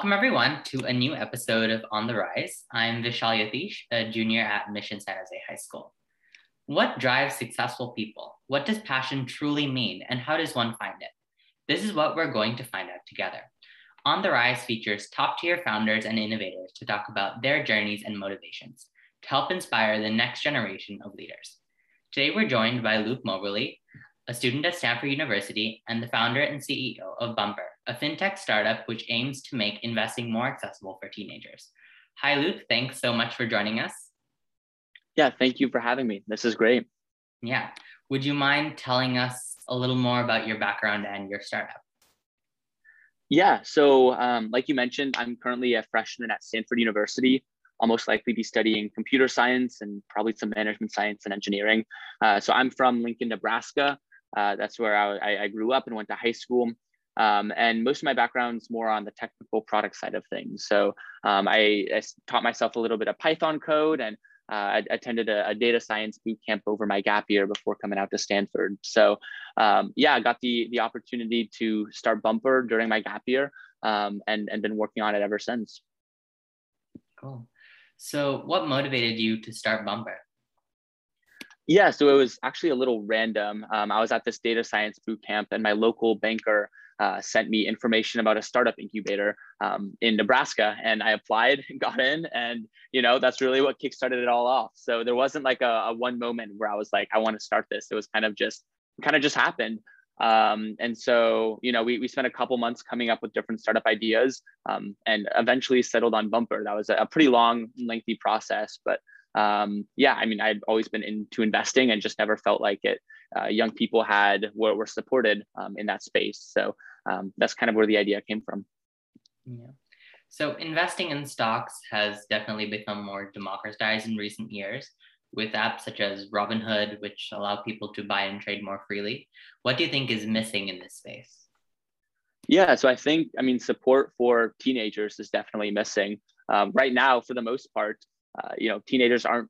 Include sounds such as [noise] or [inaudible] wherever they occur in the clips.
Welcome, everyone, to a new episode of On the Rise. I'm Vishal Yatish, a junior at Mission San Jose High School. What drives successful people? What does passion truly mean, and how does one find it? This is what we're going to find out together. On the Rise features top tier founders and innovators to talk about their journeys and motivations to help inspire the next generation of leaders. Today, we're joined by Luke Moberly, a student at Stanford University and the founder and CEO of Bumper, a fintech startup which aims to make investing more accessible for teenagers. Hi, Luke. Thanks so much for joining us. Yeah, thank you for having me. This is great. Yeah. Would you mind telling us a little more about your background and your startup? Yeah. So, um, like you mentioned, I'm currently a freshman at Stanford University. I'll most likely be studying computer science and probably some management science and engineering. Uh, so, I'm from Lincoln, Nebraska. Uh, that's where I, I, grew up and went to high school. Um, and most of my background is more on the technical product side of things. So um, I, I, taught myself a little bit of Python code and uh, I attended a, a, data science boot camp over my gap year before coming out to Stanford. So um, yeah, I got the, the opportunity to start Bumper during my gap year um, and, and been working on it ever since. Cool. So what motivated you to start Bumper? Yeah, so it was actually a little random. Um, I was at this data science boot camp, and my local banker uh, sent me information about a startup incubator um, in Nebraska, and I applied, [laughs] got in, and you know that's really what kickstarted it all off. So there wasn't like a, a one moment where I was like, I want to start this. It was kind of just kind of just happened. Um, and so, you know, we, we spent a couple months coming up with different startup ideas um, and eventually settled on Bumper. That was a, a pretty long, lengthy process, but um, yeah, I mean, I'd always been into investing and just never felt like it. Uh, young people had were, were supported um, in that space. So um, that's kind of where the idea came from. Yeah. So investing in stocks has definitely become more democratized in recent years with apps such as Robinhood, which allow people to buy and trade more freely. What do you think is missing in this space? Yeah, so I think, I mean, support for teenagers is definitely missing. Um, right now, for the most part, uh, you know, teenagers aren't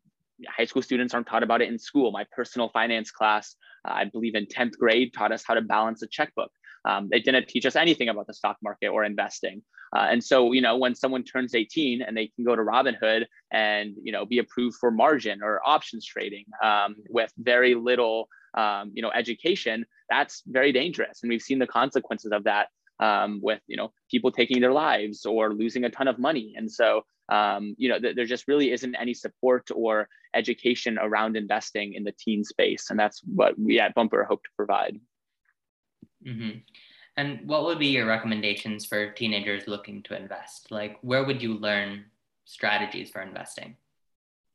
high school students aren't taught about it in school. My personal finance class, uh, I believe in 10th grade, taught us how to balance a checkbook. Um, they didn't teach us anything about the stock market or investing. Uh, and so, you know, when someone turns 18 and they can go to Robinhood and, you know, be approved for margin or options trading um, with very little, um, you know, education, that's very dangerous. And we've seen the consequences of that um, with, you know, people taking their lives or losing a ton of money. And so, um, you know, th- there just really isn't any support or education around investing in the teen space. And that's what we at Bumper hope to provide. Mm-hmm. And what would be your recommendations for teenagers looking to invest? Like, where would you learn strategies for investing?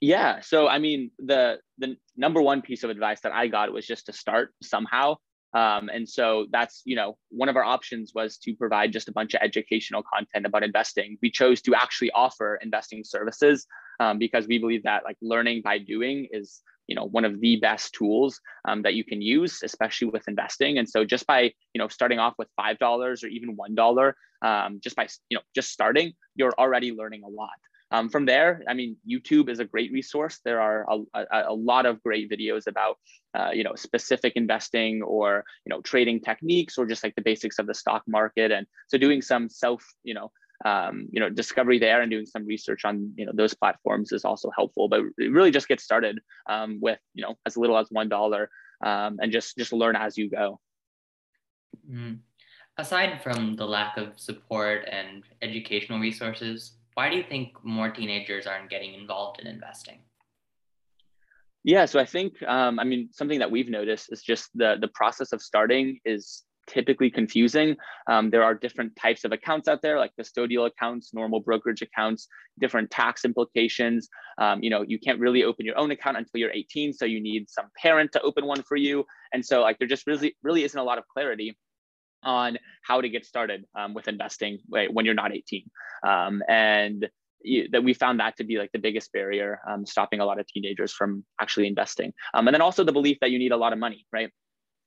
Yeah. So, I mean, the the number one piece of advice that I got was just to start somehow. Um, and so that's, you know, one of our options was to provide just a bunch of educational content about investing. We chose to actually offer investing services um, because we believe that like learning by doing is, you know, one of the best tools um, that you can use, especially with investing. And so just by, you know, starting off with $5 or even $1, um, just by, you know, just starting, you're already learning a lot. Um, from there, I mean, YouTube is a great resource. There are a, a, a lot of great videos about, uh, you know, specific investing or, you know, trading techniques or just like the basics of the stock market. And so doing some self, you know, um, you know, discovery there and doing some research on, you know, those platforms is also helpful. But really just get started um, with, you know, as little as one dollar um, and just just learn as you go. Mm. Aside from the lack of support and educational resources, why do you think more teenagers aren't getting involved in investing? Yeah, so I think um, I mean something that we've noticed is just the the process of starting is typically confusing. Um, there are different types of accounts out there, like custodial accounts, normal brokerage accounts, different tax implications. Um, you know, you can't really open your own account until you're 18, so you need some parent to open one for you. And so, like, there just really really isn't a lot of clarity on how to get started um, with investing when you're not 18. Um, and that we found that to be like the biggest barrier um, stopping a lot of teenagers from actually investing. Um, and then also the belief that you need a lot of money, right?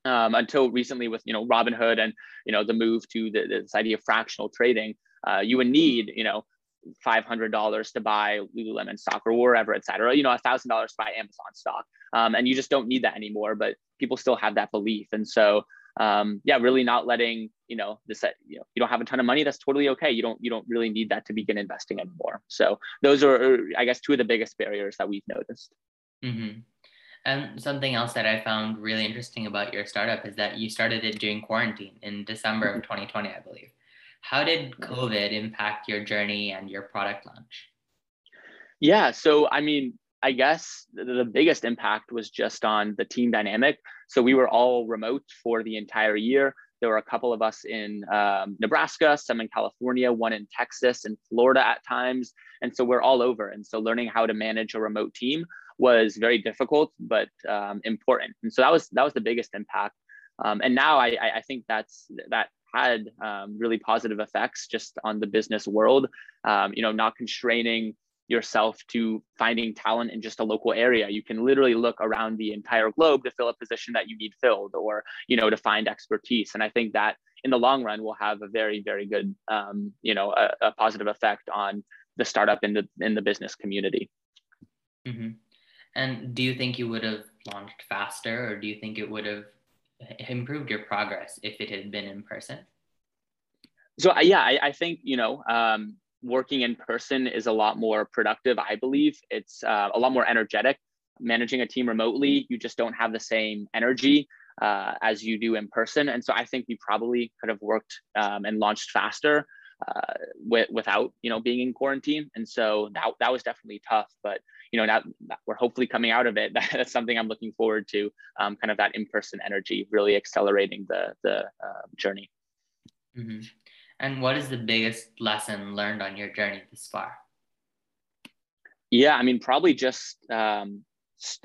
Um, until recently with you know Robinhood and you know the move to the, this idea of fractional trading, uh, you would need you know five hundred dollars to buy Lululemon stock or wherever, et cetera. You know, a thousand dollars to buy Amazon stock, um, and you just don't need that anymore. But people still have that belief, and so um, yeah, really not letting you know this you know you don't have a ton of money that's totally okay you don't you don't really need that to begin investing anymore so those are i guess two of the biggest barriers that we've noticed mm-hmm. And something else that i found really interesting about your startup is that you started it during quarantine in december of 2020 i believe how did covid impact your journey and your product launch yeah so i mean I guess the biggest impact was just on the team dynamic. So we were all remote for the entire year. There were a couple of us in um, Nebraska, some in California, one in Texas and Florida at times. And so we're all over. And so learning how to manage a remote team was very difficult, but um, important. And so that was that was the biggest impact. Um, and now I, I think that's that had um, really positive effects just on the business world. Um, you know, not constraining yourself to finding talent in just a local area you can literally look around the entire globe to fill a position that you need filled or you know to find expertise and i think that in the long run will have a very very good um, you know a, a, positive effect on the startup in the in the business community mm-hmm. And do you think you would have launched faster or do you think it would have improved your progress if it had been in person so yeah I, I think you know um, working in person is a lot more productive, I believe. It's uh, a lot more energetic. Managing a team remotely, you just don't have the same energy uh, as you do in person. And so I think we probably could have worked um, and launched faster uh, with, without, you know, being in quarantine. And so that, that was definitely tough. But, you know, now we're hopefully coming out of it. [laughs] That's something I'm looking forward to, um, kind of that in-person energy, really accelerating the, the uh, journey. Mm-hmm. And what is the biggest lesson learned on your journey this far? Yeah, I mean, probably just um,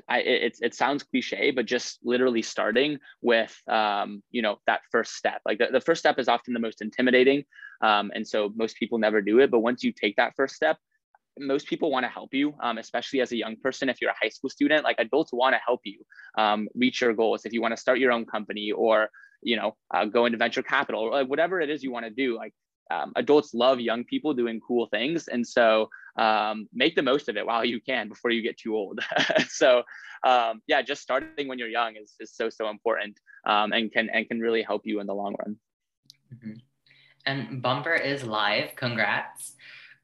I, it, it sounds cliche, but just literally starting with, um, you know, that first step. Like the, the first step is often the most intimidating. Um, and so most people never do it. But once you take that first step, most people want to help you, um, especially as a young person. If you're a high school student, like adults want to help you um, reach your goals. If you want to start your own company or you know uh, go into venture capital or whatever it is you want to do, like um, adults love young people doing cool things, and so um, make the most of it while you can before you get too old. [laughs] so um, yeah, just starting when you're young is, is so so important um, and can and can really help you in the long run. Mm-hmm. And Bumper is live. Congrats.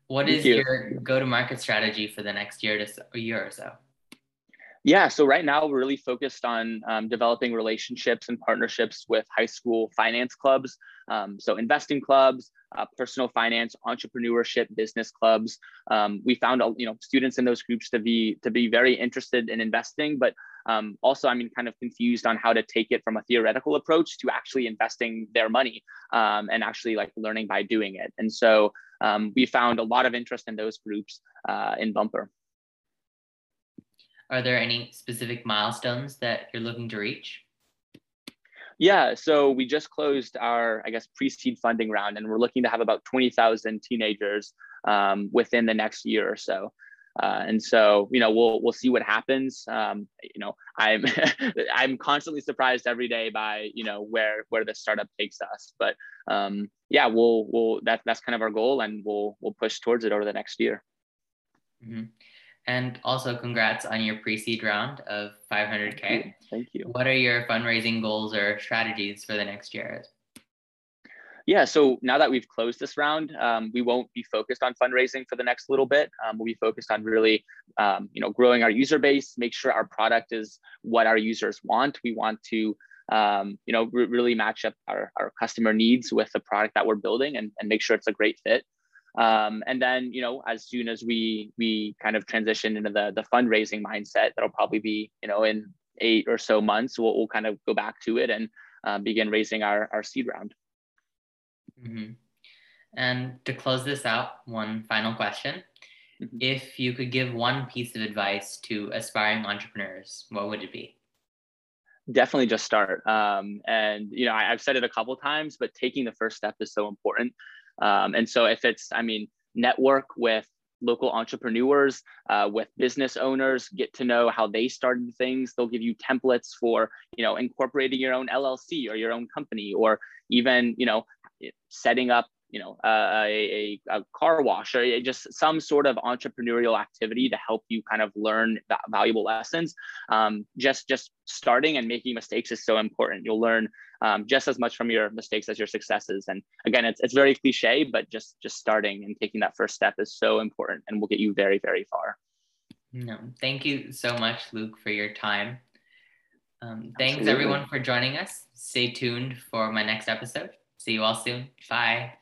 What is you. your go-to-market strategy for the next year to a year or so? Yeah, so right now we're really focused on um, developing relationships and partnerships with high school finance clubs. Um, so investing clubs, uh, personal finance, entrepreneurship, business clubs. Um, we found you know students in those groups to be to be very interested in investing, but um, also I mean kind of confused on how to take it from a theoretical approach to actually investing their money um, and actually like learning by doing it. And so um, we found a lot of interest in those groups uh, in Bumper. Are there any specific milestones that you're looking to reach? Yeah, so we just closed our, I guess, pre-seed funding round, and we're looking to have about 20,000 teenagers um, within the next year or so. Uh, and so, you know, we'll we'll see what happens. Um, you know, I'm [laughs] I'm constantly surprised every day by you know where where the startup takes us. But um, yeah, we'll we'll that that's kind of our goal, and we'll we'll push towards it over the next year. Mm-hmm. And also, congrats on your pre-seed round of 500k. Thank you. Thank you. What are your fundraising goals or strategies for the next year? Yeah, so now that we've closed this round, um, we won't be focused on fundraising for the next little bit. Um, we'll be focused on really, um, you know, growing our user base, make sure our product is what our users want. We want to, um, you know, re- really match up our, our customer needs with the product that we're building and, and make sure it's a great fit. Um, and then, you know, as soon as we we kind of transition into the the fundraising mindset, that'll probably be, you know, in eight or so months, we'll, we'll kind of go back to it and uh, begin raising our, our seed round. Mm-hmm. And to close this out, one final question. Mm-hmm. If you could give one piece of advice to aspiring entrepreneurs, what would it be? Definitely just start. Um, and, you know, I, have said it a couple times, but taking the first step is so important. Um, and so if it's, I mean, network with local entrepreneurs, uh, with business owners, get to know how they started things. They'll give you templates for, you know, incorporating your own LLC or your own company, or even, you know, setting up you know, uh, a, a, car wash or just some sort of entrepreneurial activity to help you kind of learn valuable lessons. Um, just just starting and making mistakes is so important. You'll learn um, just as much from your mistakes as your successes. And again, it's it's very cliche, but just just starting and taking that first step is so important and will get you very very far. No, thank you so much, Luke, for your time. Um, thanks Absolutely. everyone for joining us. Stay tuned for my next episode. See you all soon. Bye.